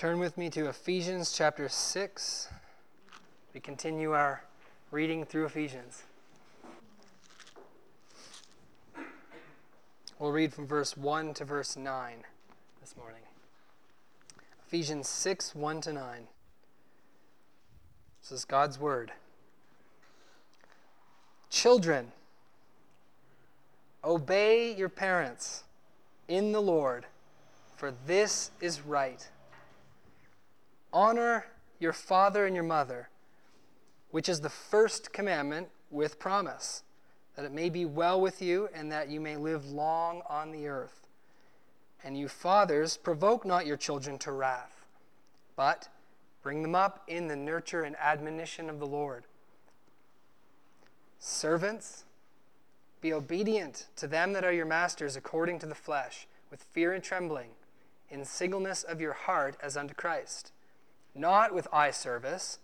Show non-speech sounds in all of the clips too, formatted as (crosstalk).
Turn with me to Ephesians chapter 6. We continue our reading through Ephesians. We'll read from verse 1 to verse 9 this morning. Ephesians 6 1 to 9. This is God's word. Children, obey your parents in the Lord, for this is right. Honor your father and your mother, which is the first commandment with promise, that it may be well with you and that you may live long on the earth. And you fathers, provoke not your children to wrath, but bring them up in the nurture and admonition of the Lord. Servants, be obedient to them that are your masters according to the flesh, with fear and trembling, in singleness of your heart as unto Christ not with eye service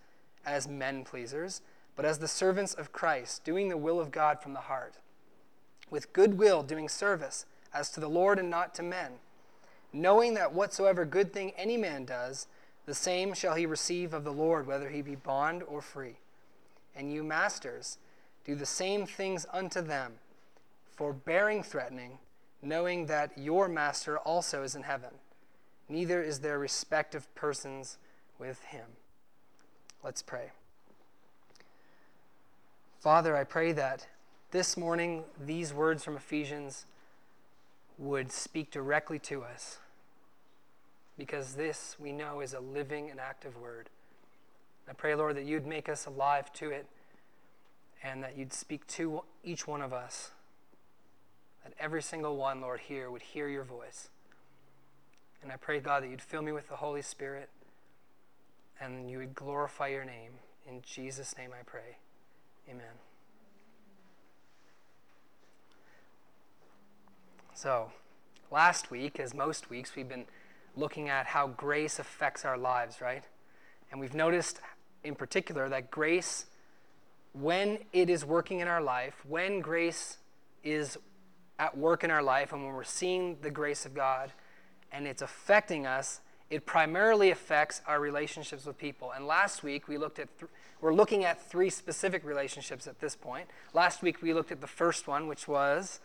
as men pleasers, but as the servants of Christ, doing the will of God from the heart, with good will doing service as to the Lord and not to men, knowing that whatsoever good thing any man does, the same shall he receive of the Lord, whether he be bond or free. And you, masters, do the same things unto them, forbearing threatening, knowing that your master also is in heaven. Neither is there respect of persons with Him. Let's pray. Father, I pray that this morning these words from Ephesians would speak directly to us because this we know is a living and active word. I pray, Lord, that you'd make us alive to it and that you'd speak to each one of us. That every single one, Lord, here would hear your voice. And I pray, God, that you'd fill me with the Holy Spirit and you would glorify your name. In Jesus' name I pray. Amen. So, last week, as most weeks, we've been looking at how grace affects our lives, right? And we've noticed in particular that grace, when it is working in our life, when grace is at work in our life, and when we're seeing the grace of God and it's affecting us, it primarily affects our relationships with people. And last week we looked at, th- we're looking at three specific relationships at this point. Last week we looked at the first one, which was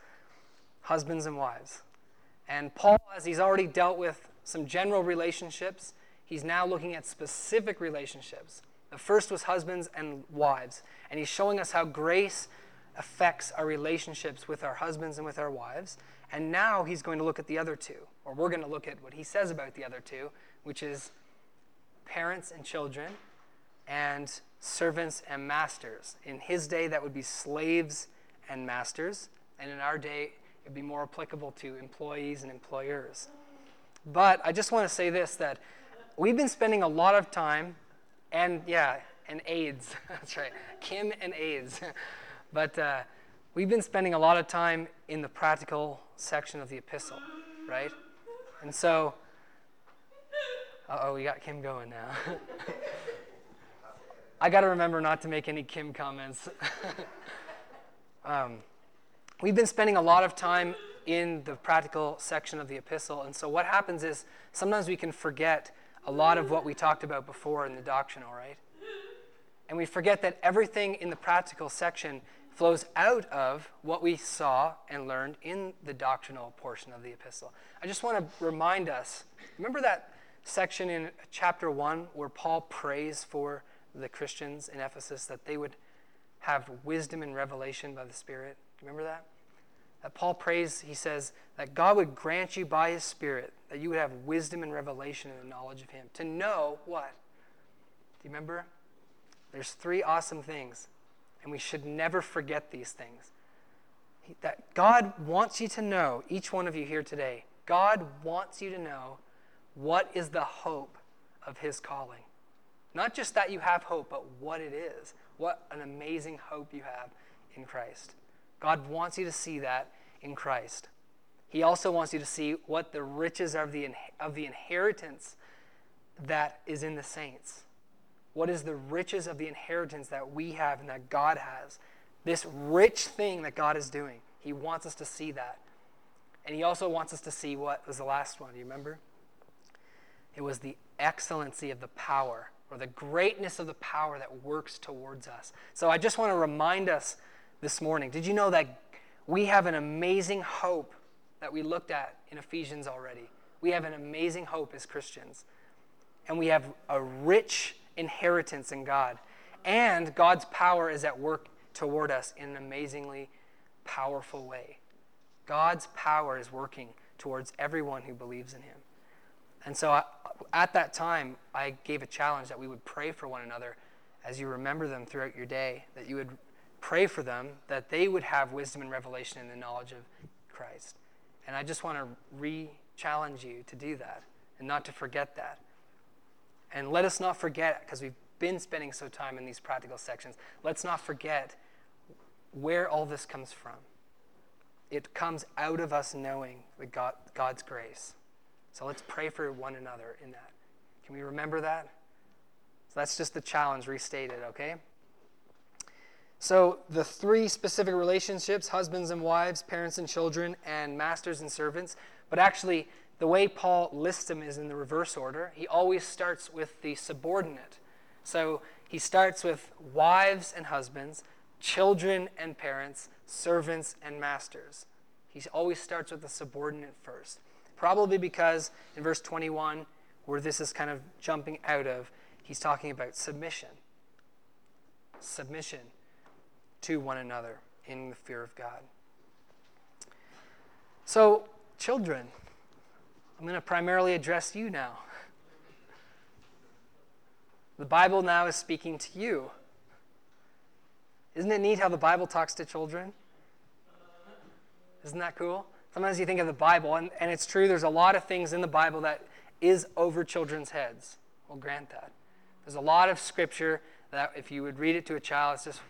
husbands and wives. And Paul, as he's already dealt with some general relationships, he's now looking at specific relationships. The first was husbands and wives. And he's showing us how grace affects our relationships with our husbands and with our wives. And now he's going to look at the other two, or we're going to look at what he says about the other two, which is parents and children, and servants and masters. In his day, that would be slaves and masters, and in our day, it would be more applicable to employees and employers. But I just want to say this that we've been spending a lot of time, and yeah, and AIDS. (laughs) That's right, Kim and AIDS. (laughs) but uh, we've been spending a lot of time in the practical section of the epistle, right? And so, oh, we got Kim going now. (laughs) I got to remember not to make any Kim comments. (laughs) um, we've been spending a lot of time in the practical section of the epistle, and so what happens is sometimes we can forget a lot of what we talked about before in the doctrinal, right? And we forget that everything in the practical section flows out of what we saw and learned in the doctrinal portion of the epistle. I just want to remind us remember that section in chapter 1 where Paul prays for the Christians in Ephesus that they would have wisdom and revelation by the Spirit? Remember that? That Paul prays, he says, that God would grant you by his Spirit that you would have wisdom and revelation and the knowledge of him. To know what? Do you remember? There's three awesome things and we should never forget these things. That God wants you to know, each one of you here today, God wants you to know what is the hope of His calling. Not just that you have hope, but what it is. What an amazing hope you have in Christ. God wants you to see that in Christ. He also wants you to see what the riches of the, of the inheritance that is in the saints. What is the riches of the inheritance that we have and that God has? This rich thing that God is doing. He wants us to see that. And He also wants us to see what was the last one. Do you remember? it was the excellency of the power or the greatness of the power that works towards us. So I just want to remind us this morning did you know that we have an amazing hope that we looked at in Ephesians already? We have an amazing hope as Christians. And we have a rich inheritance in God. And God's power is at work toward us in an amazingly powerful way. God's power is working towards everyone who believes in Him. And so I, at that time, I gave a challenge that we would pray for one another as you remember them throughout your day, that you would pray for them, that they would have wisdom and revelation in the knowledge of Christ. And I just want to re challenge you to do that and not to forget that. And let us not forget, because we've been spending so time in these practical sections, let's not forget where all this comes from. It comes out of us knowing the God, God's grace. So let's pray for one another in that. Can we remember that? So that's just the challenge restated, okay? So the three specific relationships husbands and wives, parents and children, and masters and servants. But actually, the way Paul lists them is in the reverse order. He always starts with the subordinate. So he starts with wives and husbands, children and parents, servants and masters. He always starts with the subordinate first. Probably because in verse 21, where this is kind of jumping out of, he's talking about submission. Submission to one another in the fear of God. So, children, I'm going to primarily address you now. The Bible now is speaking to you. Isn't it neat how the Bible talks to children? Isn't that cool? Sometimes you think of the Bible, and, and it's true, there's a lot of things in the Bible that is over children's heads. We'll grant that. There's a lot of scripture that if you would read it to a child, it's just,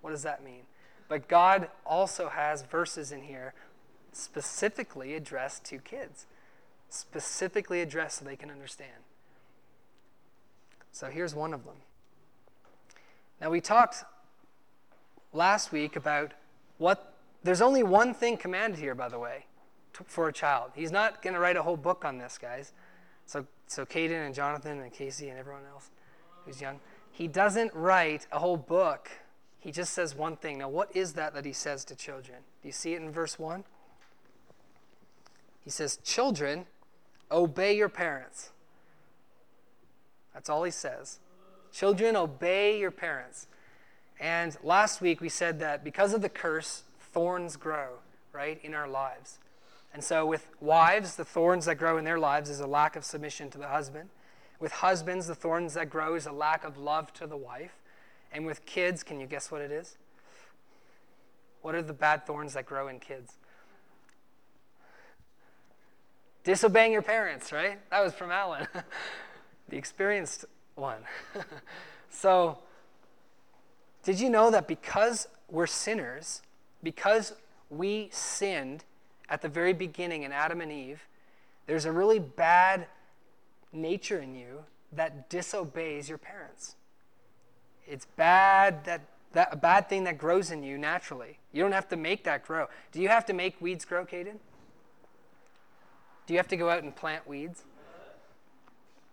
what does that mean? But God also has verses in here specifically addressed to kids, specifically addressed so they can understand. So here's one of them. Now, we talked last week about what there's only one thing commanded here, by the way, for a child. He's not going to write a whole book on this, guys. So, so Caden and Jonathan and Casey and everyone else who's young, he doesn't write a whole book. He just says one thing. Now, what is that that he says to children? Do you see it in verse 1? He says, Children, obey your parents. That's all he says. Children, obey your parents. And last week we said that because of the curse, thorns grow, right, in our lives. And so, with wives, the thorns that grow in their lives is a lack of submission to the husband. With husbands, the thorns that grow is a lack of love to the wife. And with kids, can you guess what it is? What are the bad thorns that grow in kids? Disobeying your parents, right? That was from Alan, (laughs) the experienced one. (laughs) so, did you know that because we're sinners, because we sinned at the very beginning in Adam and Eve, there's a really bad nature in you that disobeys your parents. It's bad that, that a bad thing that grows in you naturally. You don't have to make that grow. Do you have to make weeds grow, Caden? Do you have to go out and plant weeds?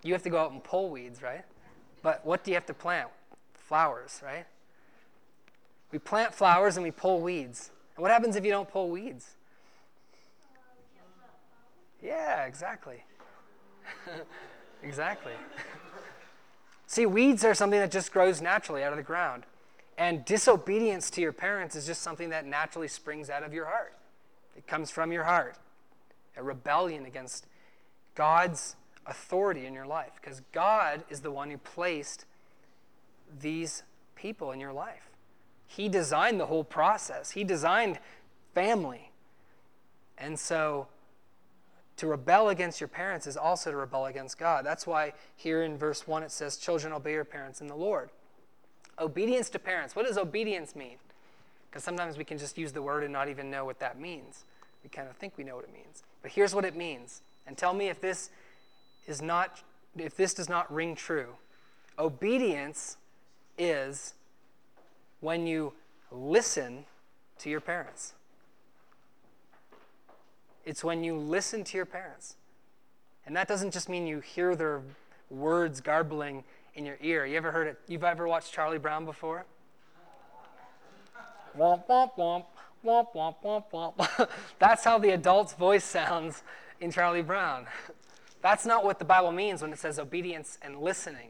You have to go out and pull weeds, right? But what do you have to plant? Flowers, right? We plant flowers and we pull weeds. And what happens if you don't pull weeds? Yeah, exactly. (laughs) exactly. See, weeds are something that just grows naturally out of the ground. And disobedience to your parents is just something that naturally springs out of your heart. It comes from your heart. A rebellion against God's authority in your life. Because God is the one who placed these people in your life. He designed the whole process, He designed family. And so to rebel against your parents is also to rebel against God. That's why here in verse 1 it says, Children, obey your parents in the Lord. Obedience to parents. What does obedience mean? Because sometimes we can just use the word and not even know what that means. We kind of think we know what it means. But here's what it means. And tell me if this is not if this does not ring true. Obedience is when you listen to your parents. It's when you listen to your parents. And that doesn't just mean you hear their words garbling in your ear. You ever heard it? You've ever watched Charlie Brown before? Womp, womp, womp, womp, womp, womp, womp. (laughs) That's how the adult's voice sounds in Charlie Brown. (laughs) That's not what the Bible means when it says obedience and listening.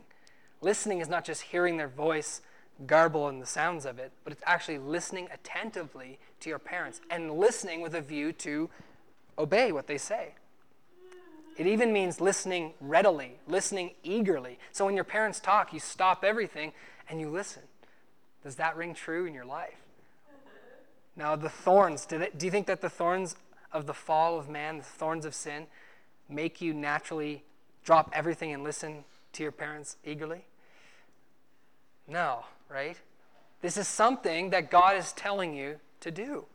Listening is not just hearing their voice garble and the sounds of it, but it's actually listening attentively to your parents and listening with a view to obey what they say. It even means listening readily, listening eagerly. So when your parents talk, you stop everything and you listen. Does that ring true in your life? Now, the thorns, do, they, do you think that the thorns of the fall of man, the thorns of sin, make you naturally drop everything and listen to your parents eagerly? No, right? This is something that God is telling you to do.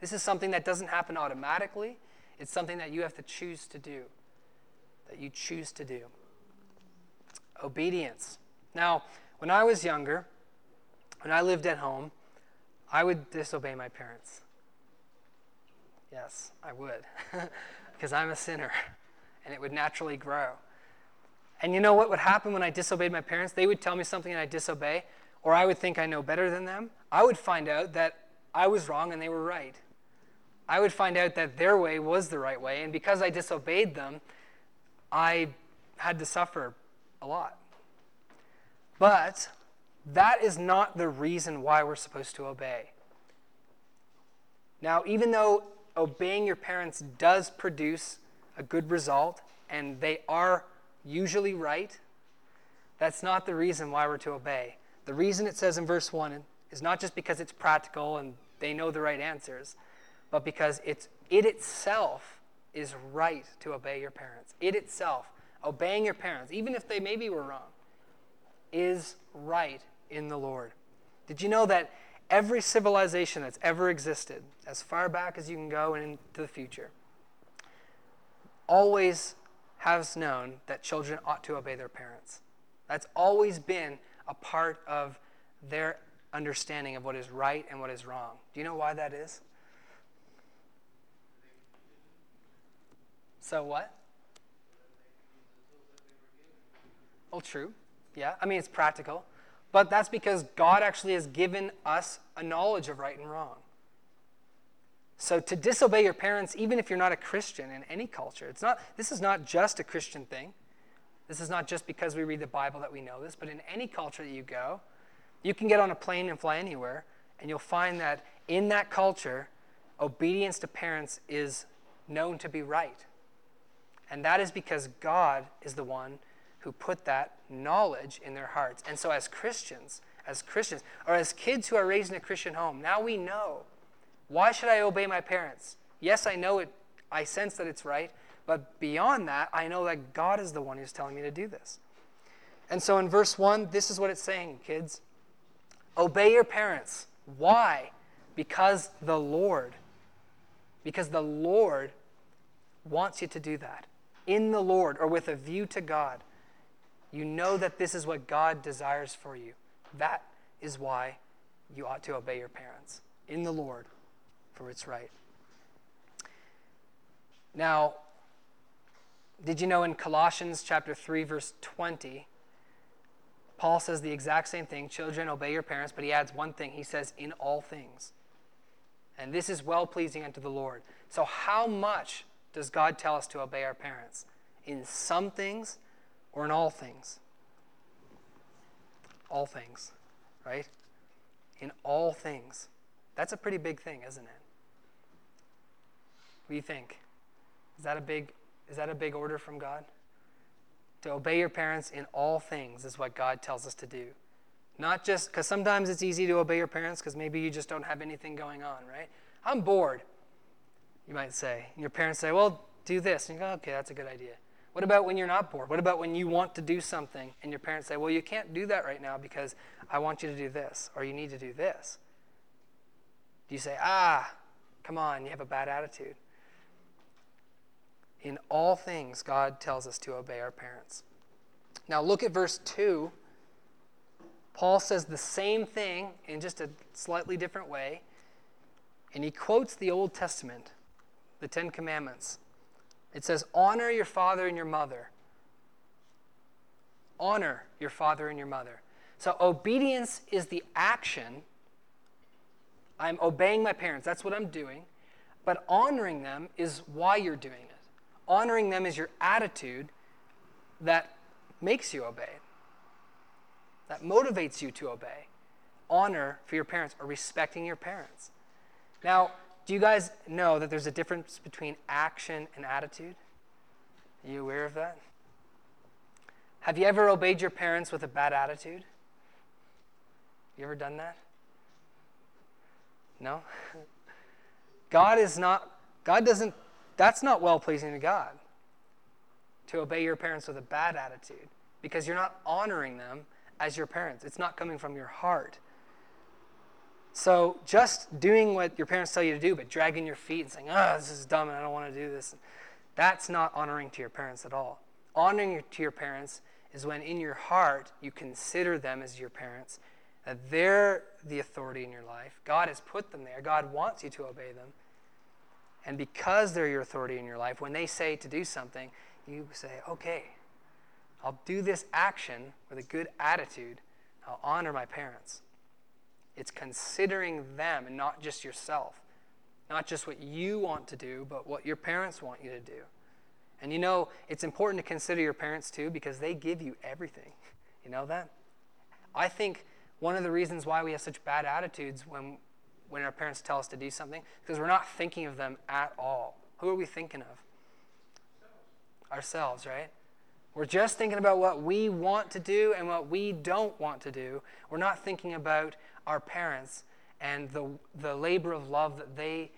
This is something that doesn't happen automatically. It's something that you have to choose to do. That you choose to do. Obedience. Now, when I was younger, when I lived at home, I would disobey my parents. Yes, I would. (laughs) because I'm a sinner and it would naturally grow. And you know what would happen when I disobeyed my parents? They would tell me something and I'd disobey, or I would think I know better than them. I would find out that I was wrong and they were right. I would find out that their way was the right way, and because I disobeyed them, I had to suffer a lot. But that is not the reason why we're supposed to obey. Now, even though obeying your parents does produce a good result, and they are usually right, that's not the reason why we're to obey. The reason it says in verse 1 is not just because it's practical and they know the right answers, but because it's, it itself is right to obey your parents. It itself, obeying your parents, even if they maybe were wrong, is right in the Lord. Did you know that every civilization that's ever existed, as far back as you can go and into the future, always has known that children ought to obey their parents. That's always been a part of their understanding of what is right and what is wrong. Do you know why that is? So what? Well, true. Yeah. I mean, it's practical. But that's because God actually has given us a knowledge of right and wrong. So to disobey your parents, even if you're not a Christian in any culture, it's not, this is not just a Christian thing. This is not just because we read the Bible that we know this, but in any culture that you go, you can get on a plane and fly anywhere, and you'll find that in that culture, obedience to parents is known to be right. And that is because God is the one who put that knowledge in their hearts. And so, as Christians, as Christians, or as kids who are raised in a Christian home, now we know why should I obey my parents? Yes, I know it, I sense that it's right, but beyond that, I know that God is the one who's telling me to do this. And so in verse 1, this is what it's saying, kids. Obey your parents. Why? Because the Lord. Because the Lord wants you to do that. In the Lord, or with a view to God. You know that this is what God desires for you. That is why you ought to obey your parents. In the Lord for its right. Now, did you know in Colossians chapter 3 verse 20 Paul says the exact same thing, children obey your parents, but he adds one thing. He says in all things. And this is well pleasing unto the Lord. So how much does God tell us to obey our parents? In some things or in all things? All things, right? In all things. That's a pretty big thing, isn't it? What do you think? Is that a big is that a big order from God? To obey your parents in all things is what God tells us to do. Not just because sometimes it's easy to obey your parents because maybe you just don't have anything going on, right? I'm bored, you might say. And your parents say, well, do this. And you go, okay, that's a good idea. What about when you're not bored? What about when you want to do something and your parents say, well, you can't do that right now because I want you to do this or you need to do this? Do you say, ah, come on, you have a bad attitude? In all things, God tells us to obey our parents. Now, look at verse 2. Paul says the same thing in just a slightly different way. And he quotes the Old Testament, the Ten Commandments. It says, Honor your father and your mother. Honor your father and your mother. So, obedience is the action. I'm obeying my parents. That's what I'm doing. But honoring them is why you're doing it. Honoring them is your attitude that makes you obey, that motivates you to obey. Honor for your parents or respecting your parents. Now, do you guys know that there's a difference between action and attitude? Are you aware of that? Have you ever obeyed your parents with a bad attitude? You ever done that? No? God is not, God doesn't, that's not well pleasing to God to obey your parents with a bad attitude because you're not honoring them as your parents. It's not coming from your heart. So just doing what your parents tell you to do, but dragging your feet and saying, oh, this is dumb and I don't want to do this, that's not honoring to your parents at all. Honoring to your parents is when in your heart you consider them as your parents, that they're the authority in your life. God has put them there, God wants you to obey them. And because they're your authority in your life, when they say to do something, you say, okay, I'll do this action with a good attitude. I'll honor my parents. It's considering them and not just yourself. Not just what you want to do, but what your parents want you to do. And you know, it's important to consider your parents too because they give you everything. You know that? I think one of the reasons why we have such bad attitudes when, when our parents tell us to do something because we're not thinking of them at all. Who are we thinking of? Ourselves, right? We're just thinking about what we want to do and what we don't want to do. We're not thinking about our parents and the, the labor of love that they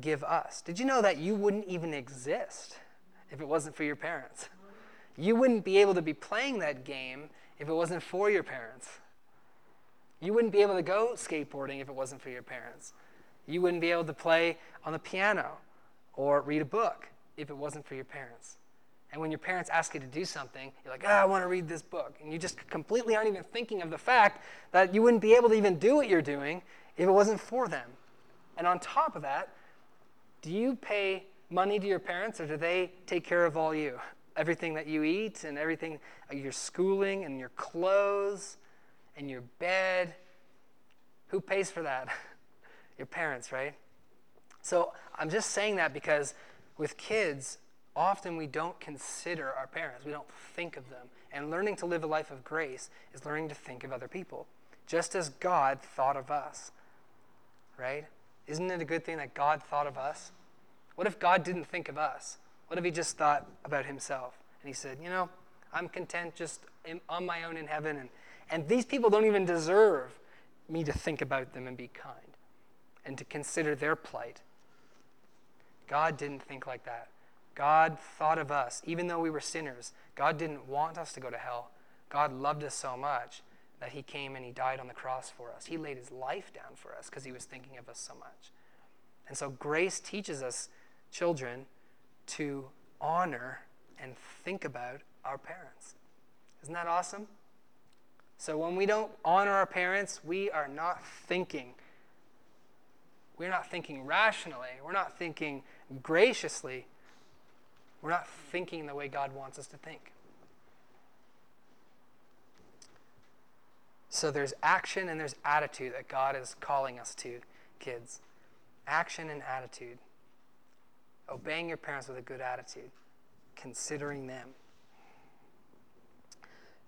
give us. Did you know that you wouldn't even exist if it wasn't for your parents? You wouldn't be able to be playing that game if it wasn't for your parents. You wouldn't be able to go skateboarding if it wasn't for your parents. You wouldn't be able to play on the piano or read a book if it wasn't for your parents. And when your parents ask you to do something, you're like, oh, I want to read this book. And you just completely aren't even thinking of the fact that you wouldn't be able to even do what you're doing if it wasn't for them. And on top of that, do you pay money to your parents or do they take care of all you? (laughs) Everything that you eat and everything, uh, your schooling and your clothes and your bed. Who pays for that? (laughs) your parents, right? So I'm just saying that because with kids, often we don't consider our parents, we don't think of them. And learning to live a life of grace is learning to think of other people, just as God thought of us. Right? Isn't it a good thing that God thought of us? What if God didn't think of us? What if he just thought about himself? And he said, You know, I'm content just on my own in heaven, and, and these people don't even deserve me to think about them and be kind and to consider their plight. God didn't think like that. God thought of us, even though we were sinners. God didn't want us to go to hell. God loved us so much that he came and he died on the cross for us. He laid his life down for us because he was thinking of us so much. And so grace teaches us, children, to honor and think about our parents. Isn't that awesome? So when we don't honor our parents, we are not thinking. We're not thinking rationally. We're not thinking graciously. We're not thinking the way God wants us to think. So there's action and there's attitude that God is calling us to, kids. Action and attitude. Obeying your parents with a good attitude, considering them.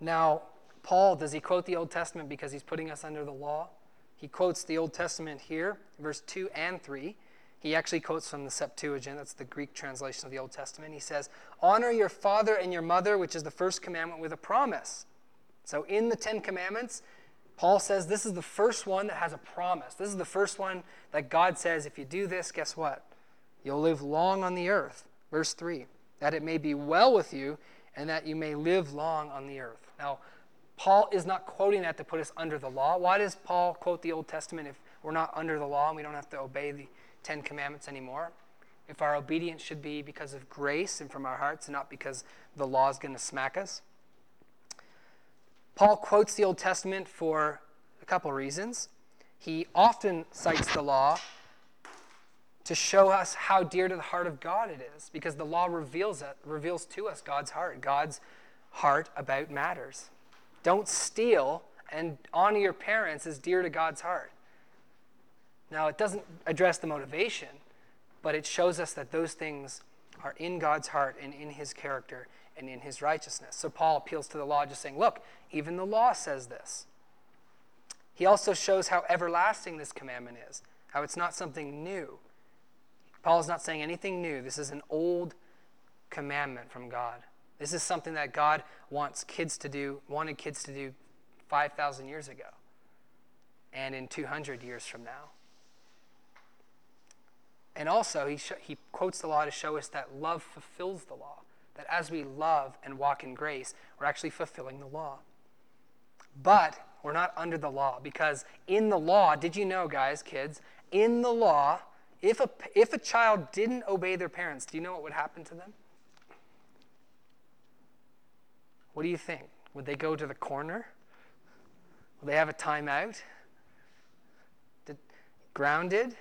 Now, Paul, does he quote the Old Testament because he's putting us under the law? He quotes the Old Testament here, verse 2 and 3. He actually quotes from the Septuagint, that's the Greek translation of the Old Testament. He says, Honor your father and your mother, which is the first commandment, with a promise. So in the Ten Commandments, Paul says this is the first one that has a promise. This is the first one that God says, if you do this, guess what? You'll live long on the earth. Verse 3 that it may be well with you and that you may live long on the earth. Now, Paul is not quoting that to put us under the law. Why does Paul quote the Old Testament if we're not under the law and we don't have to obey the Ten Commandments anymore. If our obedience should be because of grace and from our hearts and not because the law is going to smack us. Paul quotes the Old Testament for a couple reasons. He often cites the law to show us how dear to the heart of God it is, because the law reveals it, reveals to us God's heart, God's heart about matters. Don't steal and honor your parents is dear to God's heart. Now, it doesn't address the motivation, but it shows us that those things are in God's heart and in his character and in his righteousness. So Paul appeals to the law, just saying, look, even the law says this. He also shows how everlasting this commandment is, how it's not something new. Paul is not saying anything new. This is an old commandment from God. This is something that God wants kids to do, wanted kids to do 5,000 years ago and in 200 years from now. And also, he, sh- he quotes the law to show us that love fulfills the law. That as we love and walk in grace, we're actually fulfilling the law. But we're not under the law because in the law, did you know, guys, kids, in the law, if a, if a child didn't obey their parents, do you know what would happen to them? What do you think? Would they go to the corner? Will they have a timeout? Did, grounded?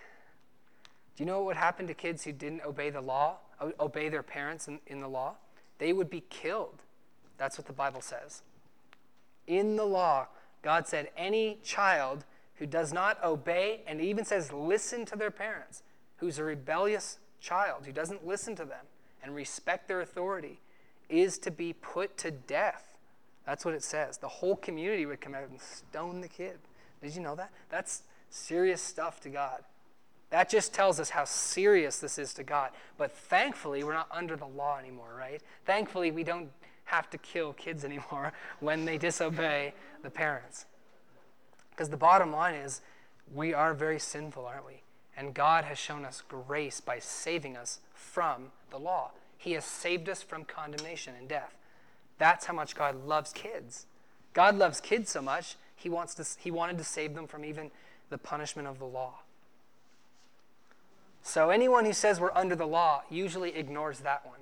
Do you know what would happen to kids who didn't obey the law, obey their parents in, in the law? They would be killed. That's what the Bible says. In the law, God said any child who does not obey and even says listen to their parents, who's a rebellious child, who doesn't listen to them and respect their authority, is to be put to death. That's what it says. The whole community would come out and stone the kid. Did you know that? That's serious stuff to God. That just tells us how serious this is to God. But thankfully, we're not under the law anymore, right? Thankfully, we don't have to kill kids (laughs) anymore when they disobey the parents. Because the bottom line is, we are very sinful, aren't we? And God has shown us grace by saving us from the law. He has saved us from condemnation and death. That's how much God loves kids. God loves kids so much, he, wants to, he wanted to save them from even the punishment of the law. So anyone who says we're under the law usually ignores that one.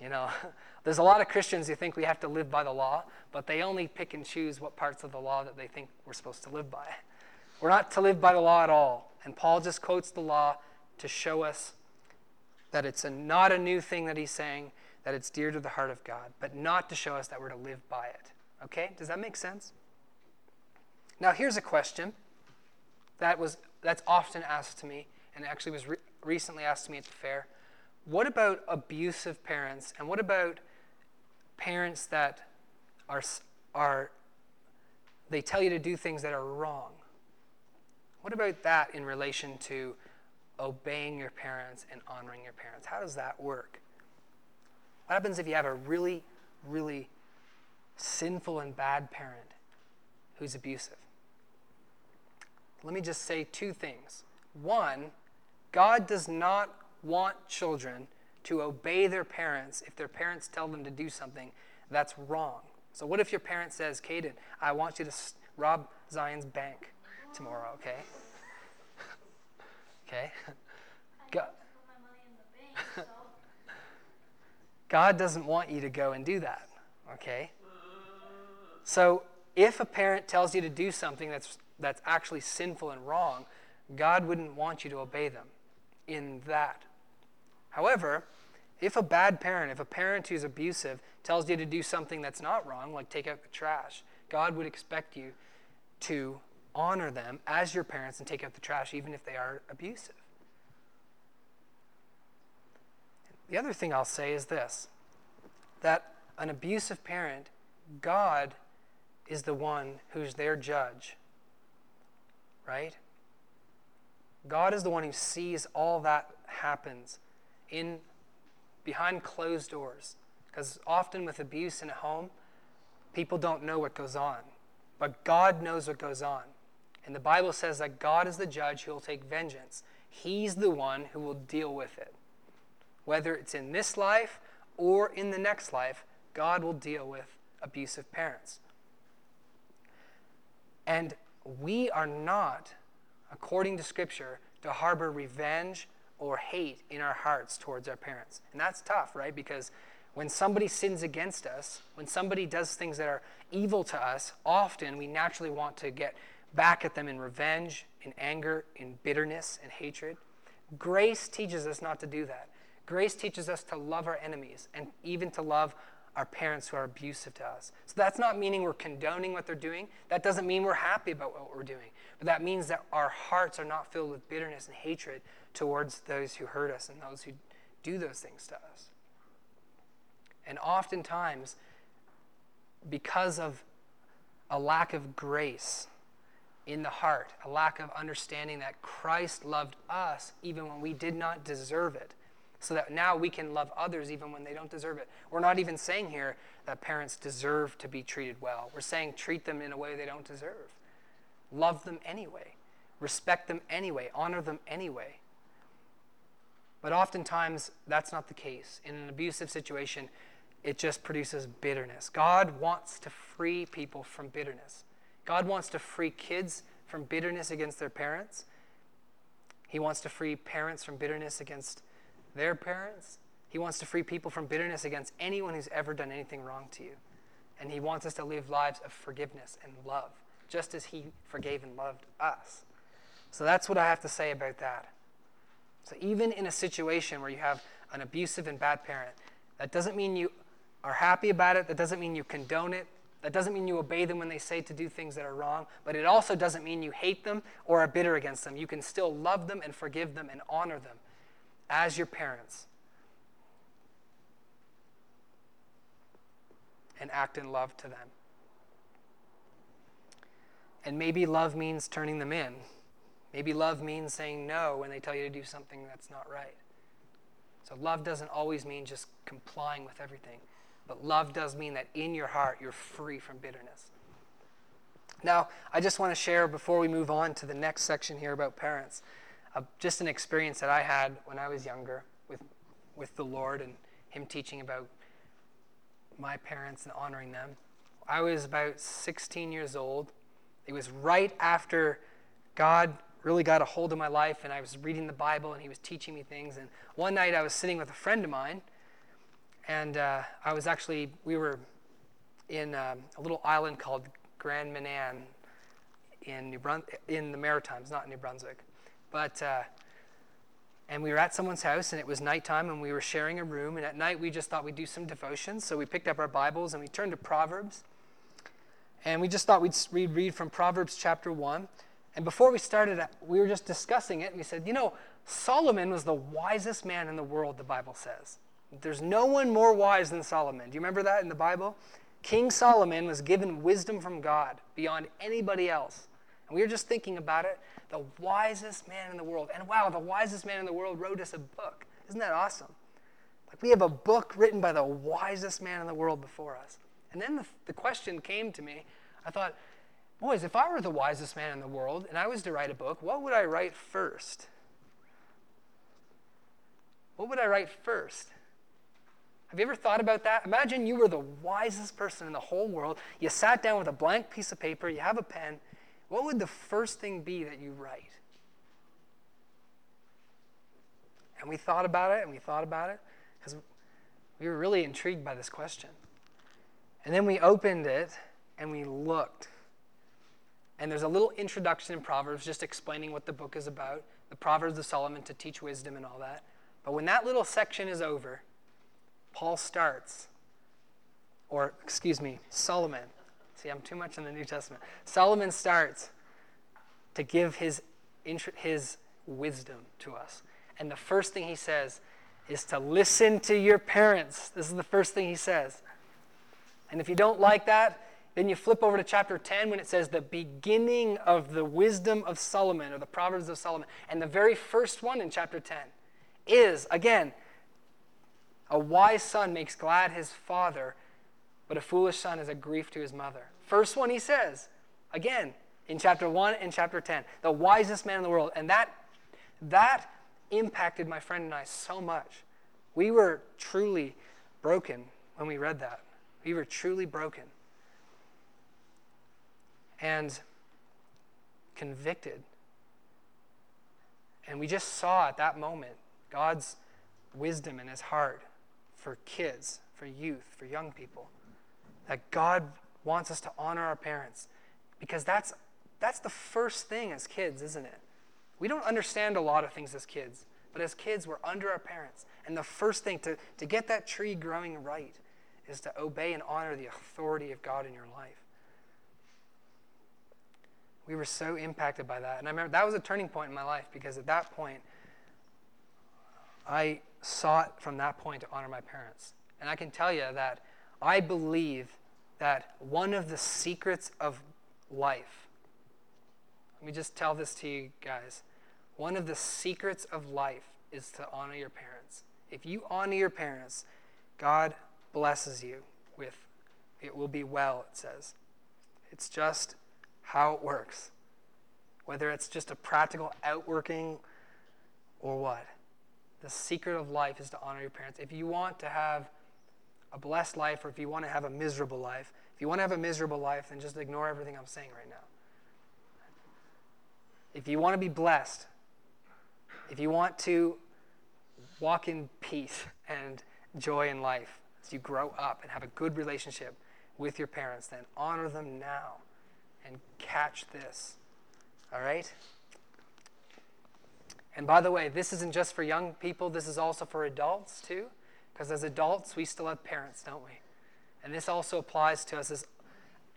You know, (laughs) there's a lot of Christians who think we have to live by the law, but they only pick and choose what parts of the law that they think we're supposed to live by. We're not to live by the law at all. And Paul just quotes the law to show us that it's a, not a new thing that he's saying, that it's dear to the heart of God, but not to show us that we're to live by it. Okay? Does that make sense? Now, here's a question that was that's often asked to me, and actually was re- recently asked to me at the fair. What about abusive parents, and what about parents that are are they tell you to do things that are wrong? What about that in relation to obeying your parents and honoring your parents? How does that work? What happens if you have a really, really sinful and bad parent who's abusive? Let me just say two things. One, God does not want children to obey their parents if their parents tell them to do something that's wrong. So, what if your parent says, Caden, I want you to rob Zion's bank tomorrow, okay? (laughs) okay? God, (laughs) God doesn't want you to go and do that, okay? So if a parent tells you to do something that's, that's actually sinful and wrong, God wouldn't want you to obey them in that. However, if a bad parent, if a parent who's abusive tells you to do something that's not wrong, like take out the trash, God would expect you to honor them as your parents and take out the trash, even if they are abusive. The other thing I'll say is this that an abusive parent, God is the one who's their judge. Right? God is the one who sees all that happens in behind closed doors. Because often with abuse in a home, people don't know what goes on. But God knows what goes on. And the Bible says that God is the judge who will take vengeance. He's the one who will deal with it whether it's in this life or in the next life, God will deal with abusive parents. And we are not, according to Scripture, to harbor revenge or hate in our hearts towards our parents. And that's tough, right? Because when somebody sins against us, when somebody does things that are evil to us, often we naturally want to get back at them in revenge, in anger, in bitterness, and hatred. Grace teaches us not to do that. Grace teaches us to love our enemies and even to love our parents who are abusive to us. So that's not meaning we're condoning what they're doing. That doesn't mean we're happy about what we're doing. But that means that our hearts are not filled with bitterness and hatred towards those who hurt us and those who do those things to us. And oftentimes, because of a lack of grace in the heart, a lack of understanding that Christ loved us even when we did not deserve it, so that now we can love others even when they don't deserve it. We're not even saying here that parents deserve to be treated well. We're saying treat them in a way they don't deserve. Love them anyway. Respect them anyway. Honor them anyway. But oftentimes, that's not the case. In an abusive situation, it just produces bitterness. God wants to free people from bitterness. God wants to free kids from bitterness against their parents. He wants to free parents from bitterness against their parents. He wants to free people from bitterness against anyone who's ever done anything wrong to you. And He wants us to live lives of forgiveness and love, just as He forgave and loved us. So that's what I have to say about that. So even in a situation where you have an abusive and bad parent, that doesn't mean you are happy about it. That doesn't mean you condone it. That doesn't mean you obey them when they say to do things that are wrong. But it also doesn't mean you hate them or are bitter against them. You can still love them and forgive them and honor them as your parents. And act in love to them. And maybe love means turning them in. Maybe love means saying no when they tell you to do something that's not right. So love doesn't always mean just complying with everything. But love does mean that in your heart you're free from bitterness. Now, I just want to share before we move on to the next section here about parents, uh, just an experience that I had when I was younger with, with the Lord and Him teaching about my parents and honoring them. I was about 16 years old. It was right after God really got a hold of my life, and I was reading the Bible, and He was teaching me things. And one night I was sitting with a friend of mine, and uh, I was actually, we were in um, a little island called Grand Manan in, New Brun- in the Maritimes, not New Brunswick. But, uh, and we were at someone's house, and it was nighttime, and we were sharing a room. And at night, we just thought we'd do some devotions. So we picked up our Bibles and we turned to Proverbs. And we just thought we'd read, read from Proverbs chapter 1. And before we started, we were just discussing it, and we said, you know, Solomon was the wisest man in the world, the Bible says. There's no one more wise than Solomon. Do you remember that in the Bible? King Solomon was given wisdom from God beyond anybody else. And we were just thinking about it. The wisest man in the world. And wow, the wisest man in the world wrote us a book. Isn't that awesome? Like we have a book written by the wisest man in the world before us. And then the, the question came to me. I thought, boys, if I were the wisest man in the world and I was to write a book, what would I write first? What would I write first? Have you ever thought about that? Imagine you were the wisest person in the whole world. You sat down with a blank piece of paper, you have a pen. What would the first thing be that you write? And we thought about it and we thought about it because we were really intrigued by this question. And then we opened it and we looked. And there's a little introduction in Proverbs just explaining what the book is about the Proverbs of Solomon to teach wisdom and all that. But when that little section is over, Paul starts, or excuse me, Solomon. See, I'm too much in the New Testament. Solomon starts to give his, his wisdom to us. And the first thing he says is to listen to your parents. This is the first thing he says. And if you don't like that, then you flip over to chapter 10 when it says the beginning of the wisdom of Solomon or the Proverbs of Solomon. And the very first one in chapter 10 is, again, a wise son makes glad his father, but a foolish son is a grief to his mother. First one he says, again, in chapter 1 and chapter 10, the wisest man in the world. And that, that impacted my friend and I so much. We were truly broken when we read that. We were truly broken. And convicted. And we just saw at that moment God's wisdom in his heart for kids, for youth, for young people. That God wants us to honor our parents because that's, that's the first thing as kids, isn't it? We don't understand a lot of things as kids. But as kids, we're under our parents. And the first thing to, to get that tree growing right is to obey and honor the authority of God in your life. We were so impacted by that. And I remember that was a turning point in my life because at that point, I sought from that point to honor my parents. And I can tell you that I believe that one of the secrets of life, let me just tell this to you guys. One of the secrets of life is to honor your parents. If you honor your parents, God blesses you with it will be well, it says. It's just how it works. Whether it's just a practical outworking or what. The secret of life is to honor your parents. If you want to have a blessed life or if you want to have a miserable life, if you want to have a miserable life, then just ignore everything I'm saying right now. If you want to be blessed, if you want to walk in peace and joy in life as you grow up and have a good relationship with your parents, then honor them now and catch this. All right? And by the way, this isn't just for young people, this is also for adults too. Because as adults, we still have parents, don't we? And this also applies to us as,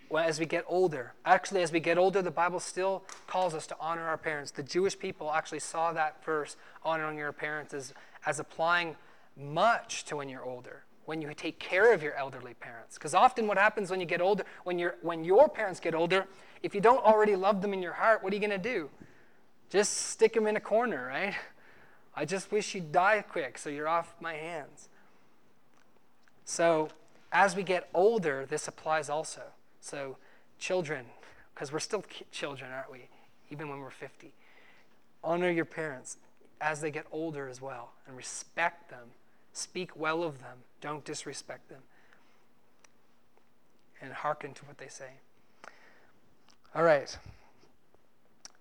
well, as we get older. Actually, as we get older, the Bible still calls us to honor our parents. The Jewish people actually saw that verse, honoring your parents, as, as applying much to when you're older when you take care of your elderly parents. Because often what happens when you get older, when, you when your parents get older, if you don't already love them in your heart, what are you going to do? Just stick them in a corner, right? I just wish you'd die quick so you're off my hands. So as we get older, this applies also. So children, because we're still children, aren't we? Even when we're 50. Honor your parents as they get older as well and respect them Speak well of them, don't disrespect them. And hearken to what they say. All right.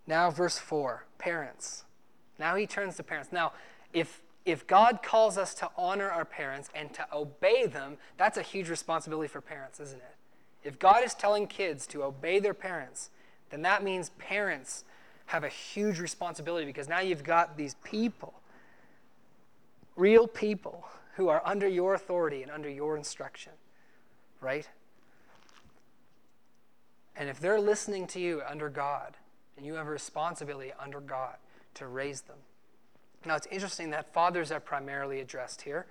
Now, verse 4 parents. Now he turns to parents. Now, if, if God calls us to honor our parents and to obey them, that's a huge responsibility for parents, isn't it? If God is telling kids to obey their parents, then that means parents have a huge responsibility because now you've got these people real people who are under your authority and under your instruction, right? And if they're listening to you under God, and you have a responsibility under God to raise them. Now, it's interesting that fathers are primarily addressed here,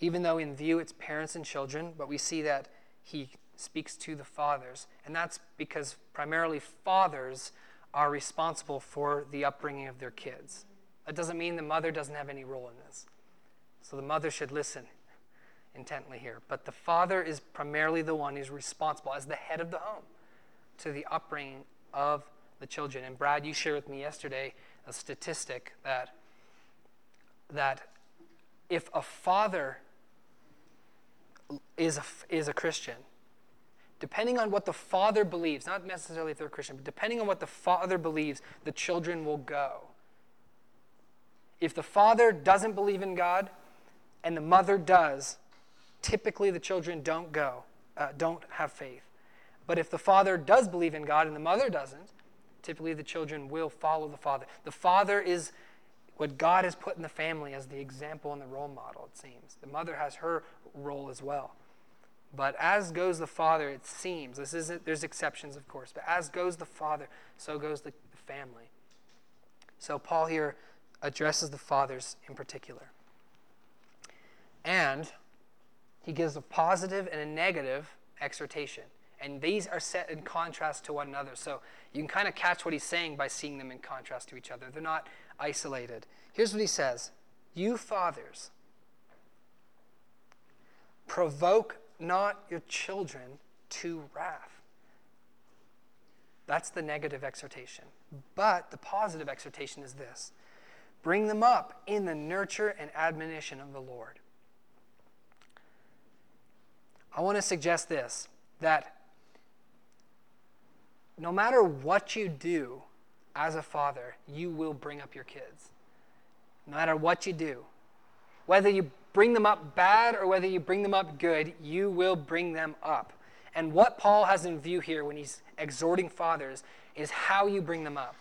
even though in view it's parents and children, but we see that he speaks to the fathers. And that's because primarily fathers are responsible for the upbringing of their kids. That doesn't mean the mother doesn't have any role in this. So the mother should listen intently here. But the father is primarily the one who's responsible as the head of the home to the upbringing of the children. And Brad, you shared with me yesterday a statistic that that if a father is a, is a Christian, depending on what the father believes, not necessarily if they're a Christian, but depending on what the father believes, the children will go. If the father doesn't believe in God and the mother does, typically the children don't go, uh, don't have faith. But if the father does believe in God and the mother doesn't, typically the children will follow the father. The father is what God has put in the family as the example and the role model, it seems. The mother has her role as well. But as goes the father, it seems, this isn't, there's exceptions, of course, but as goes the father, so goes the, the family. So Paul here addresses the fathers in particular. And he gives a positive and a negative exhortation. And these are set in contrast to one another. So you can kind of catch what he's saying by seeing them in contrast to each other. They're not isolated. Here's what he says You fathers, provoke not your children to wrath. That's the negative exhortation. But the positive exhortation is this Bring them up in the nurture and admonition of the Lord. I want to suggest this that no matter what you do as a father, you will bring up your kids. No matter what you do. Whether you bring them up bad or whether you bring them up good, you will bring them up. And what Paul has in view here when he's exhorting fathers is how you bring them up.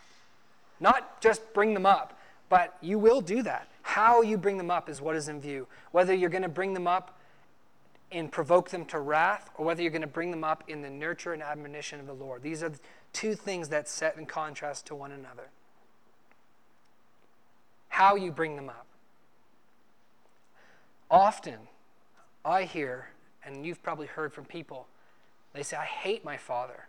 Not just bring them up, But you will do that. How you bring them up is what is in view. Whether you're going to bring them up and provoke them to wrath, or whether you're going to bring them up in the nurture and admonition of the Lord. These are two things that set in contrast to one another. How you bring them up. Often, I hear, and you've probably heard from people, they say, I hate my father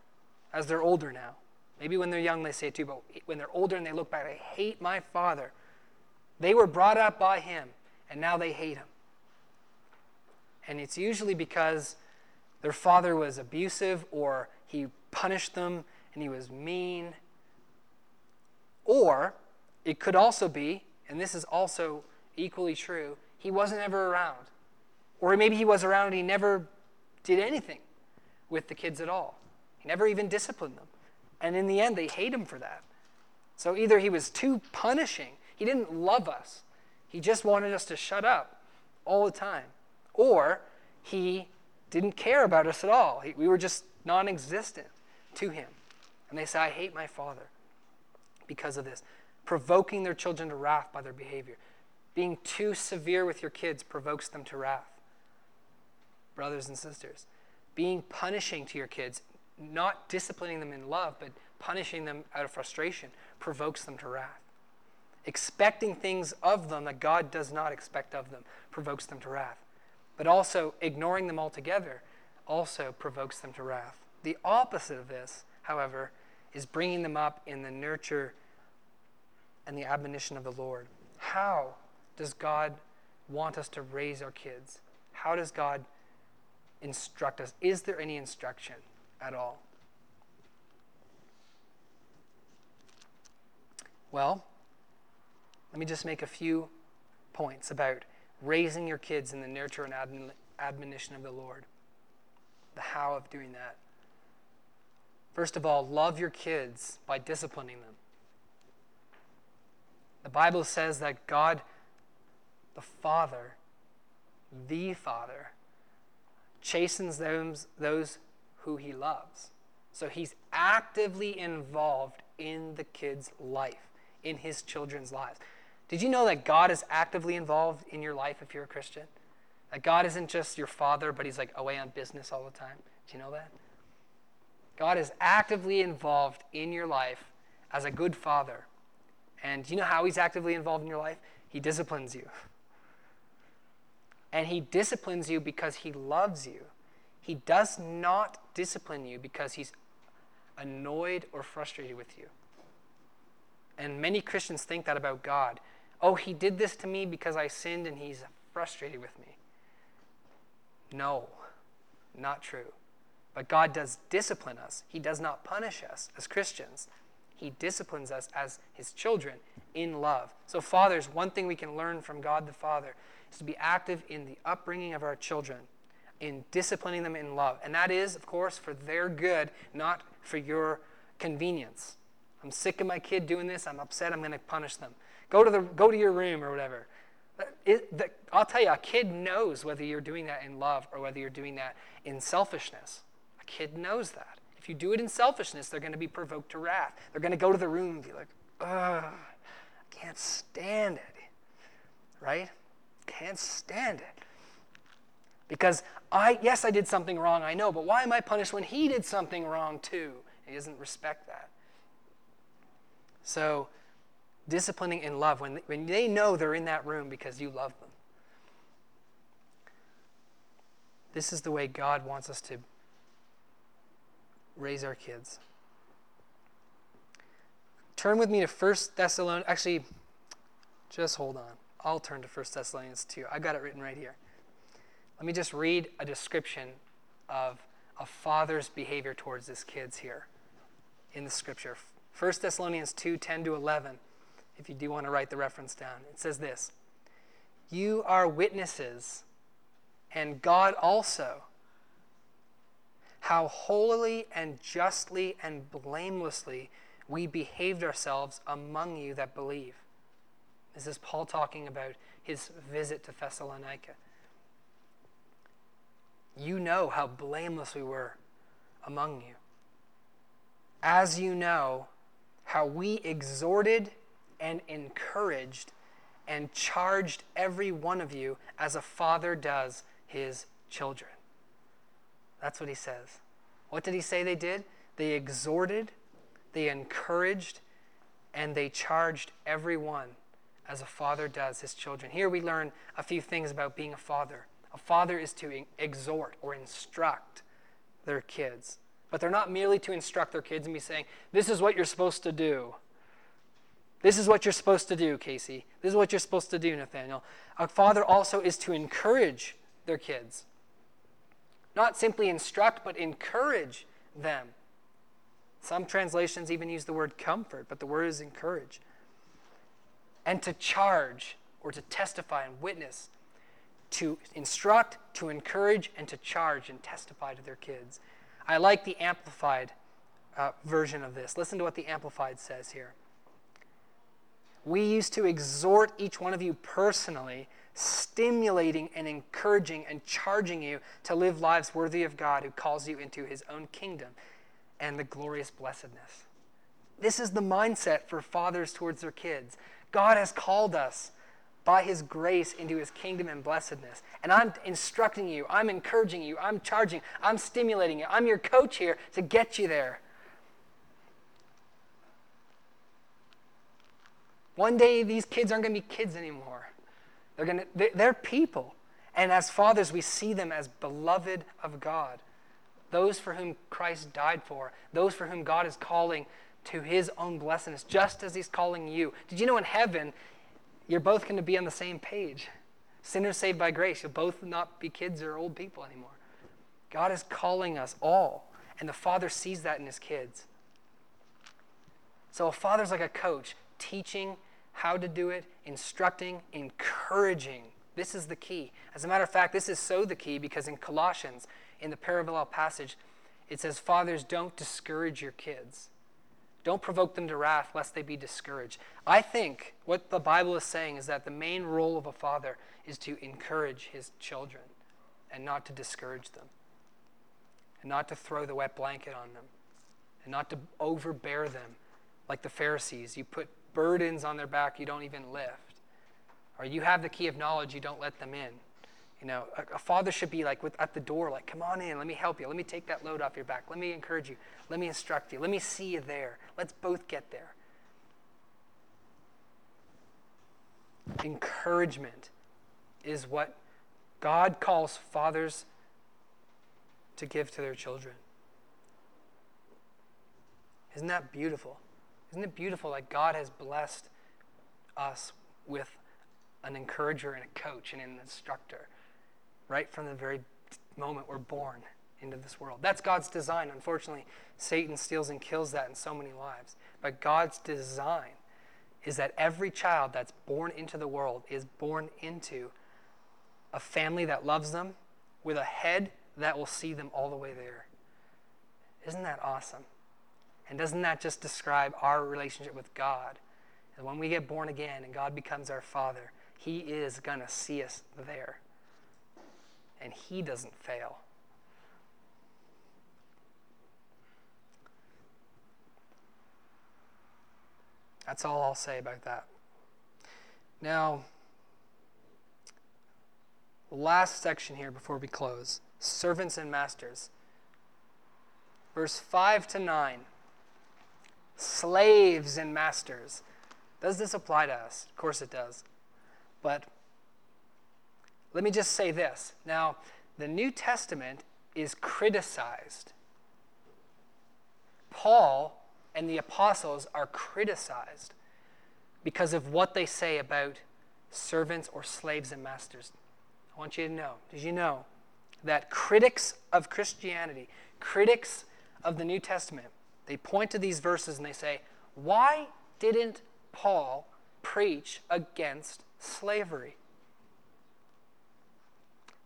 as they're older now. Maybe when they're young, they say it too, but when they're older and they look back, I hate my father. They were brought up by him, and now they hate him. And it's usually because their father was abusive or he punished them and he was mean. Or it could also be, and this is also equally true, he wasn't ever around. Or maybe he was around and he never did anything with the kids at all. He never even disciplined them. And in the end, they hate him for that. So either he was too punishing, he didn't love us, he just wanted us to shut up all the time. Or he didn't care about us at all. We were just non existent to him. And they say, I hate my father because of this. Provoking their children to wrath by their behavior. Being too severe with your kids provokes them to wrath. Brothers and sisters, being punishing to your kids not disciplining them in love, but punishing them out of frustration, provokes them to wrath. Expecting things of them that God does not expect of them provokes them to wrath. But also, ignoring them altogether also provokes them to wrath. The opposite of this, however, is bringing them up in the nurture and the admonition of the Lord. How does God want us to raise our kids? How does God instruct us? Is there any instruction? at all. Well, let me just make a few points about raising your kids in the nurture and admonition of the Lord. The how of doing that. First of all, love your kids by disciplining them. The Bible says that God, the Father, the Father, chastens those, those who he loves. So he's actively involved in the kid's life, in his children's lives. Did you know that God is actively involved in your life if you're a Christian? That God isn't just your father, but he's like away on business all the time. Do you know that? God is actively involved in your life as a good father. And do you know how he's actively involved in your life? He disciplines you. And he disciplines you because he loves you. He does not discipline you because he's annoyed or frustrated with you. And many Christians think that about God. Oh, he did this to me because I sinned and he's frustrated with me. No, not true. But God does discipline us, He does not punish us as Christians. He disciplines us as His children in love. So, fathers, one thing we can learn from God the Father is to be active in the upbringing of our children in disciplining them in love. And that is, of course, for their good, not for your convenience. I'm sick of my kid doing this. I'm upset. I'm going to punish them. Go to, the, go to your room or whatever. It, the, I'll tell you, a kid knows whether you're doing that in love or whether you're doing that in selfishness. A kid knows that. If you do it in selfishness, they're going to be provoked to wrath. They're going to go to the room and be like, ugh, I can't stand it. Right? Can't stand it. Because I, yes, I did something wrong, I know, but why am I punished when he did something wrong too? He doesn't respect that. So, disciplining in love, when, when they know they're in that room because you love them. This is the way God wants us to raise our kids. Turn with me to 1 Thessalonians. Actually, just hold on. I'll turn to 1 Thessalonians 2. I got it written right here. Let me just read a description of a father's behavior towards his kids here in the scripture. 1 Thessalonians 2 10 to 11, if you do want to write the reference down. It says this You are witnesses, and God also, how holily and justly and blamelessly we behaved ourselves among you that believe. This is Paul talking about his visit to Thessalonica you know how blameless we were among you. As you know how we exhorted and encouraged and charged every one of you as a father does his children. That's what he says. What did he say they did? They exhorted, they encouraged, and they charged everyone as a father does his children. Here we learn a few things about being a father. A father is to exhort or instruct their kids. But they're not merely to instruct their kids and be saying, This is what you're supposed to do. This is what you're supposed to do, Casey. This is what you're supposed to do, Nathaniel. A father also is to encourage their kids. Not simply instruct, but encourage them. Some translations even use the word comfort, but the word is encourage. And to charge or to testify and witness, to instruct, to encourage, and to charge and testify to their kids. I like the amplified uh, version of this. Listen to what the amplified says here. We used to exhort each one of you personally, stimulating and encouraging and charging you to live lives worthy of God who calls you into his own kingdom and the glorious blessedness. This is the mindset for fathers towards their kids. God has called us by his grace into his kingdom and blessedness. And I'm instructing you, I'm encouraging you, I'm charging, I'm stimulating you. I'm your coach here to get you there. One day, these kids aren't going to be kids anymore. They're, to, they're people. And as fathers, we see them as beloved of God, those for whom Christ died for, those for whom God is calling to his own blessedness, just as he's calling you. Did you know in heaven, you're both going to be on the same page? Sinners saved by grace. You'll both not be kids or old people anymore. God is calling us all, and the Father sees that in his kids. So a father's like a coach, teaching how to do it, instructing, encouraging. This is the key. As a matter of fact, this is so the key because in Colossians, in the parallel passage, it says, Fathers, don't discourage your kids. Don't provoke them to wrath lest they be discouraged. I think what the Bible is saying is that the main role of a father is to encourage his children and not to discourage them, and not to throw the wet blanket on them, and not to overbear them like the Pharisees. You put burdens on their back you don't even lift. Or you have the key of knowledge, you don't let them in. You know, a, a, father should be like with, at the door, like, come on in, let me help you. Let me take that load off your back. Let me encourage you. Let me instruct you. Let me see you there. Let's both get there. Encouragement is what God calls fathers to give to their children. Isn't that beautiful? Isn't it beautiful that God has blessed us with an encourager and a coach and an instructor right from the very moment we're born into this world? That's God's design. Unfortunately, Satan steals and kills that in so many lives. But God's design is that every child that's born into the world is born into a family that loves them with a head that will see them all the way there. Isn't that awesome? And doesn't that just describe our relationship with God? And when we get born again and God becomes our Father, He is going to see us there. And He doesn't fail. That's all I'll say about that. Now, last section here before we close servants and masters. Verse 5 to 9 slaves and masters. Does this apply to us? Of course it does. But let me just say this. Now, the New Testament is criticized. Paul and the apostles are criticized because of what they say about servants or slaves and masters. I want you to know. Did you know that critics of Christianity, critics of the New Testament, they point to these verses and they say, Why didn't Paul preach against slavery?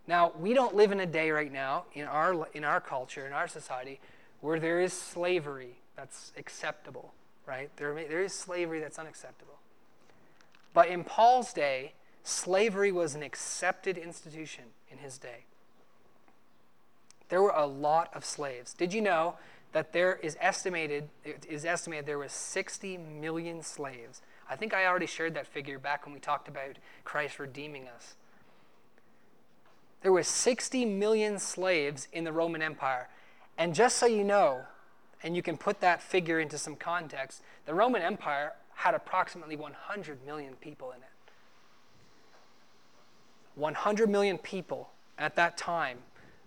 Now, we don't live in a day right now in our, in our culture, in our society, where there is slavery that's acceptable, right? There, there is slavery that's unacceptable. But in Paul's day, slavery was an accepted institution in his day. There were a lot of slaves. Did you know that there is estimated is estimated there was 60 million slaves I think I already shared that figure back when we talked about Christ redeeming us. There were 60 million slaves in the Roman Empire. And just so you know, and you can put that figure into some context, the Roman Empire had approximately 100 million people in it. 100 million people at that time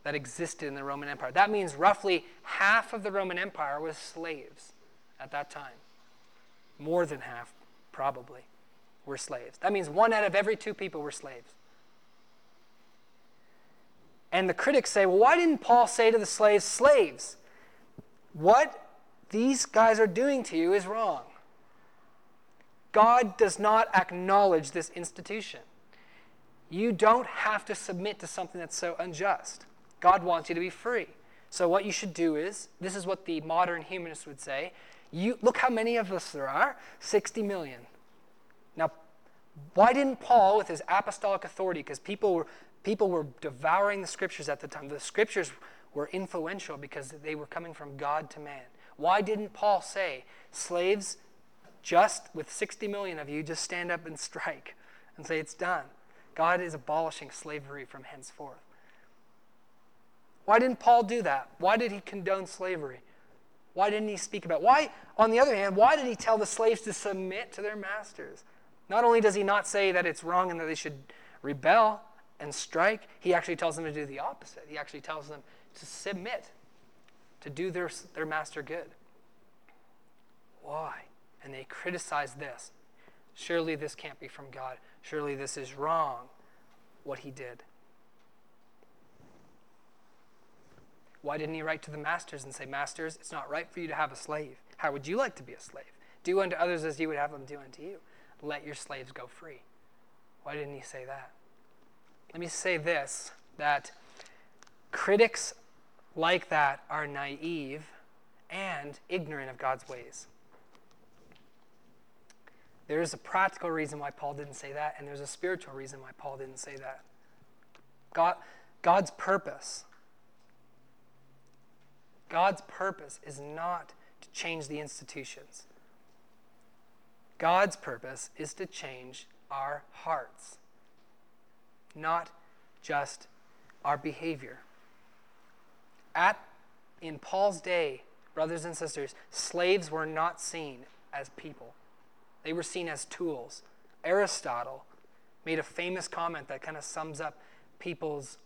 that existed in the Roman Empire. That means roughly half of the Roman Empire was slaves at that time. More than half, probably, were slaves. That means one out of every two people were slaves. And the critics say, well, why didn't Paul say to the slaves, slaves, what these guys are doing to you is wrong? God does not acknowledge this institution. You don't have to submit to something that's so unjust. God wants you to be free. So what you should do is, this is what the modern humanists would say, you look how many of us there are, 60 million. Now, why didn't Paul with his apostolic authority because people were people were devouring the scriptures at the time. The scriptures were influential because they were coming from God to man. Why didn't Paul say, slaves, just with 60 million of you, just stand up and strike and say it's done? God is abolishing slavery from henceforth. Why didn't Paul do that? Why did he condone slavery? Why didn't he speak about it? Why, on the other hand, why did he tell the slaves to submit to their masters? Not only does he not say that it's wrong and that they should rebel and strike, he actually tells them to do the opposite. He actually tells them to submit, to do their, their master good. Why? And they criticize this. Surely this can't be from God. Surely this is wrong, what he did. Why didn't he write to the masters and say, Masters, it's not right for you to have a slave? How would you like to be a slave? Do unto others as you would have them do unto you. Let your slaves go free. Why didn't he say that? Let me say this that critics like that are naive and ignorant of God's ways. There's a practical reason why Paul didn't say that, and there's a spiritual reason why Paul didn't say that. God, God's purpose. God's purpose is not to change the institutions. God's purpose is to change our hearts, not just our behavior. At in Paul's day, brothers and sisters, slaves were not seen as people. They were seen as tools. Aristotle made a famous comment that kind of sums up people's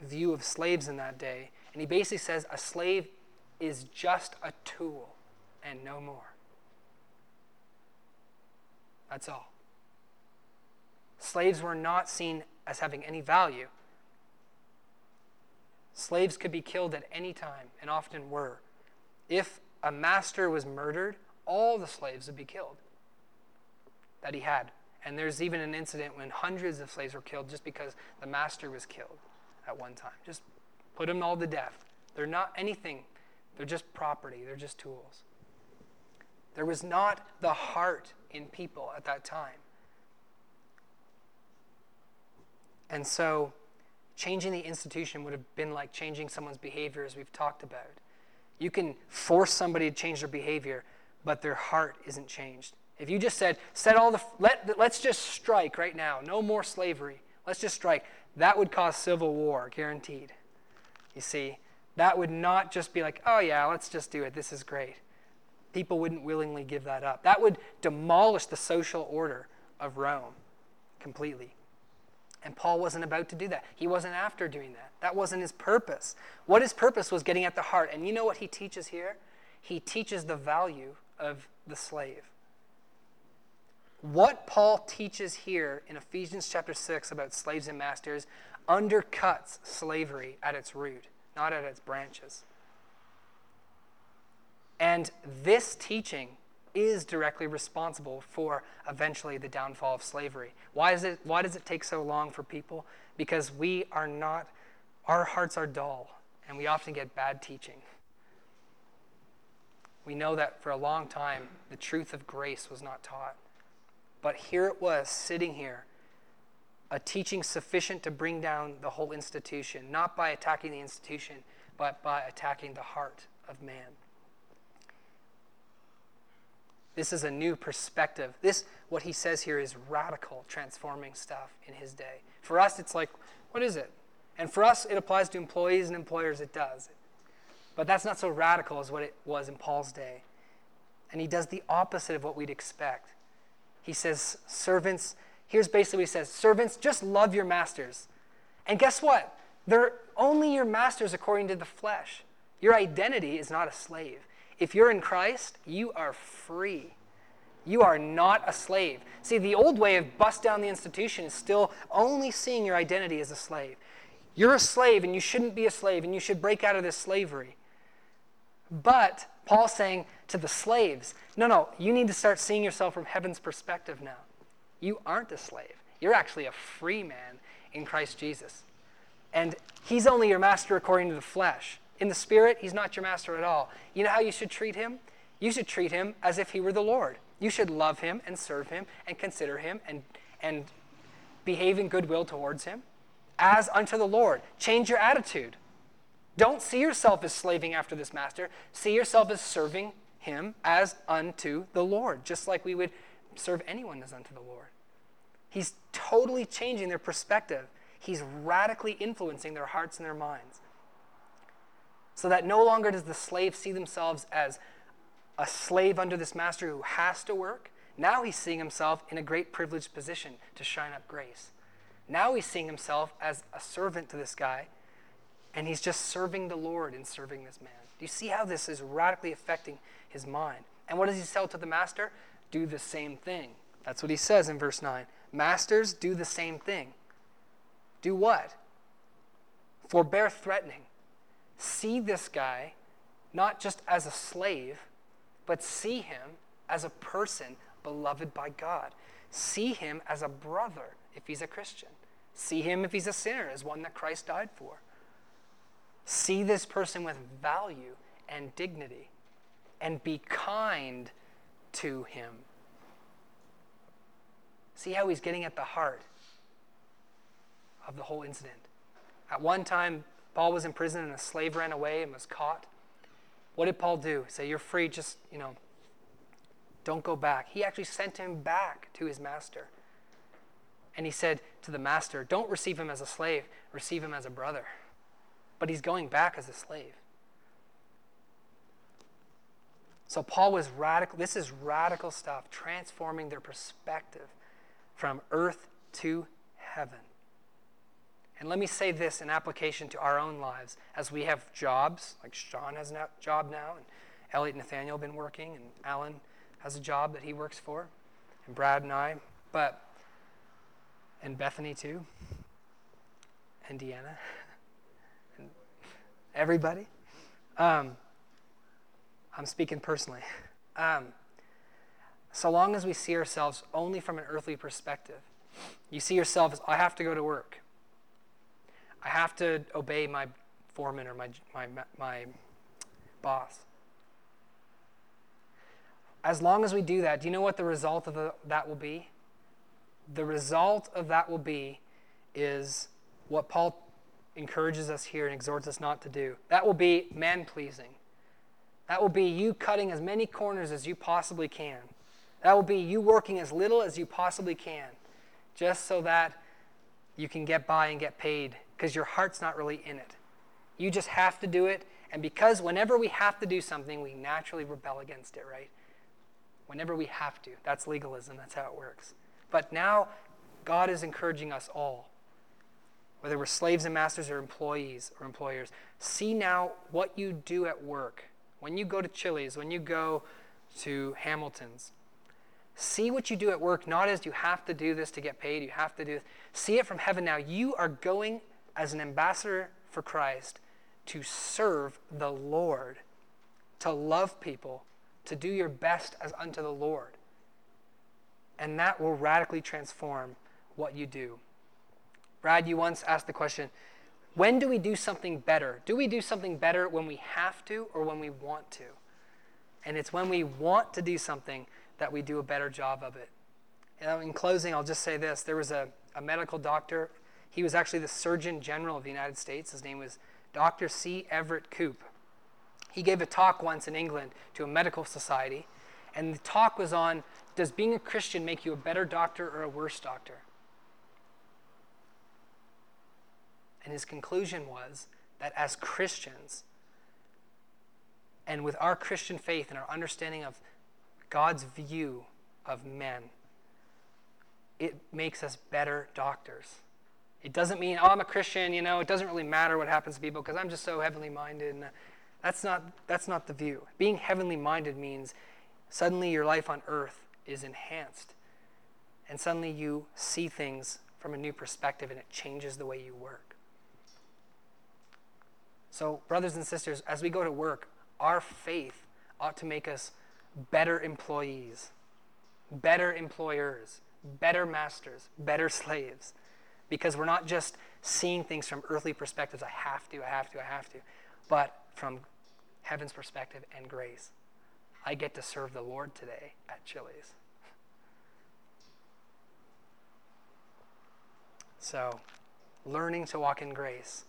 view of slaves in that day. And he basically says a slave is just a tool and no more. That's all. Slaves were not seen as having any value. Slaves could be killed at any time, and often were. If a master was murdered, all the slaves would be killed that he had. And there's even an incident when hundreds of slaves were killed just because the master was killed at one time. Just put them all to death. They're not anything, they're just property, they're just tools. There was not the heart in people at that time. And so, changing the institution would have been like changing someone's behavior, as we've talked about. You can force somebody to change their behavior, but their heart isn't changed. If you just said, set all the, let, let's just strike right now, no more slavery, let's just strike, that would cause civil war, guaranteed. You see, that would not just be like, oh yeah, let's just do it, this is great. People wouldn't willingly give that up. That would demolish the social order of Rome completely. And Paul wasn't about to do that. He wasn't after doing that. That wasn't his purpose. What his purpose was getting at the heart. And you know what he teaches here? He teaches the value of the slave. What Paul teaches here in Ephesians chapter 6 about slaves and masters undercuts slavery at its root, not at its branches. And this teaching is directly responsible for eventually the downfall of slavery. Why, is it, why does it take so long for people? Because we are not, our hearts are dull, and we often get bad teaching. We know that for a long time, the truth of grace was not taught. But here it was, sitting here, a teaching sufficient to bring down the whole institution, not by attacking the institution, but by attacking the heart of man. This is a new perspective. This, what he says here, is radical, transforming stuff in his day. For us, it's like, what is it? And for us, it applies to employees and employers, it does. But that's not so radical as what it was in Paul's day. And he does the opposite of what we'd expect. He says, Servants, here's basically what he says Servants, just love your masters. And guess what? They're only your masters according to the flesh. Your identity is not a slave. If you're in Christ, you are free. You are not a slave. See, the old way of bust down the institution is still only seeing your identity as a slave. You're a slave and you shouldn't be a slave and you should break out of this slavery. But Paul's saying to the slaves, no, no, you need to start seeing yourself from heaven's perspective now. You aren't a slave. You're actually a free man in Christ Jesus. And he's only your master according to the flesh. In the spirit, he's not your master at all. You know how you should treat him? You should treat him as if he were the Lord. You should love him and serve him and consider him and, and behave in goodwill towards him as unto the Lord. Change your attitude. Don't see yourself as slaving after this master. See yourself as serving him as unto the Lord, just like we would serve anyone as unto the Lord. He's totally changing their perspective. He's radically influencing their hearts and their minds. So that no longer does the slave see themselves as a slave under this master who has to work. Now he's seeing himself in a great privileged position to shine up grace. Now he's seeing himself as a servant to this guy and he's just serving the Lord in serving this man. Do you see how this is radically affecting his mind? And what does he tell to the master? Do the same thing. That's what he says in verse 9. Masters, do the same thing. Do what? Forbear threatening. See this guy not just as a slave, but see him as a person beloved by God. See him as a brother if he's a Christian. See him if he's a sinner, as one that Christ died for. See this person with value and dignity and be kind to him. See how he's getting at the heart of the whole incident. At one time, Paul was in prison and a slave ran away and was caught. What did Paul do? Say, You're free, just, you know, don't go back. He actually sent him back to his master. And he said to the master, Don't receive him as a slave, receive him as a brother but he's going back as a slave. So Paul was radical. This is radical stuff, transforming their perspective from earth to heaven. And let me say this in application to our own lives as we have jobs, like Sean has a job now, and Elliot and Nathaniel have been working, and Alan has a job that he works for, and Brad and I, but, and Bethany too, and Deanna. (laughs) And everybody? Um, I'm speaking personally. (laughs) Um, so long as we see ourselves only from an earthly perspective, you see yourself as, I have to go to work. I have to obey my foreman or my, my, my boss. As long as we do that, do you know what the result of the, that will be? The result of that will be is what Paul encourages us here and exhorts us not to do. That will be man pleasing. That will be you cutting as many corners as you possibly can. That will be you working as little as you possibly can, just so that you can get by and get paid because your heart's not really in it. You just have to do it. And because whenever we have to do something, we naturally rebel against it, right? Whenever we have to. That's legalism. That's how it works. But now, God is encouraging us all whether we're slaves and masters or employees or employers, see now what you do at work. When you go to Chili's, when you go to Hamilton's, see what you do at work, not as you have to do this to get paid, you have to do this. See it from heaven now. You are going as an ambassador for Christ to serve the Lord, to love people, to do your best as unto the Lord. And that will radically transform what you do. Brad, you once asked the question when do we do something better? Do we do something better when we have to or when we want to? And it's when we want to do something that we do a better job of it. Um, in closing, I'll just say this there was a, a medical doctor. He was actually the Surgeon General of the United States. His name was Dr. C. Everett Koop. He gave a talk once in England to a medical society, And the talk was on does being a Christian make you a better doctor or a worse doctor? And his conclusion was that as Christians, and with our Christian faith and our understanding of God's view of men, it makes us better doctors. It doesn't mean, oh, I'm a Christian, you know, it doesn't really matter what happens to people because I'm just so heavenly minded. And that's not, that's not the view. Being heavenly minded means suddenly your life on earth is enhanced. And suddenly you see things from a new perspective and it changes the way you work. So, brothers and sisters, as we go to work, our faith ought to make us better employees, better employers, better masters, better slaves. Because we're not just seeing things from earthly perspectives, I have to, I have to, I have to, but from heaven's perspective and grace. I get to serve the Lord today at Chili's. So, learning to walk in grace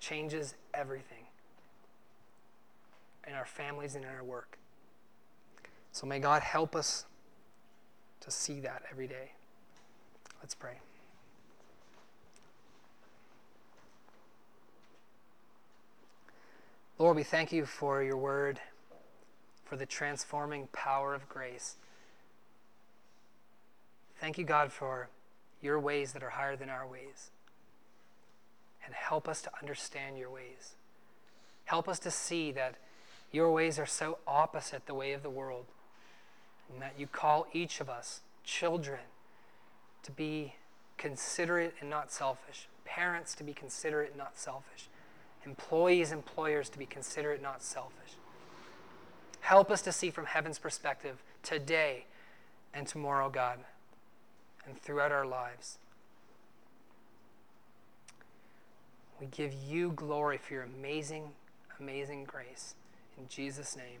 changes everything in our families and in our work. So, may God help us to see that every day. Let's pray. Lord, we thank you for your word, for the transforming power of grace. Thank you, God, for your ways that are higher than our ways. And help us to understand your ways. Help us to see that your ways are so opposite the way of the world, and that you call each of us, children, to be considerate and not selfish, parents to be considerate and not selfish employees, employers to be considerate, and not selfish. Help us to see from heaven's perspective today and tomorrow, God, and throughout our lives. We give you glory for your amazing, amazing grace. In Jesus' name.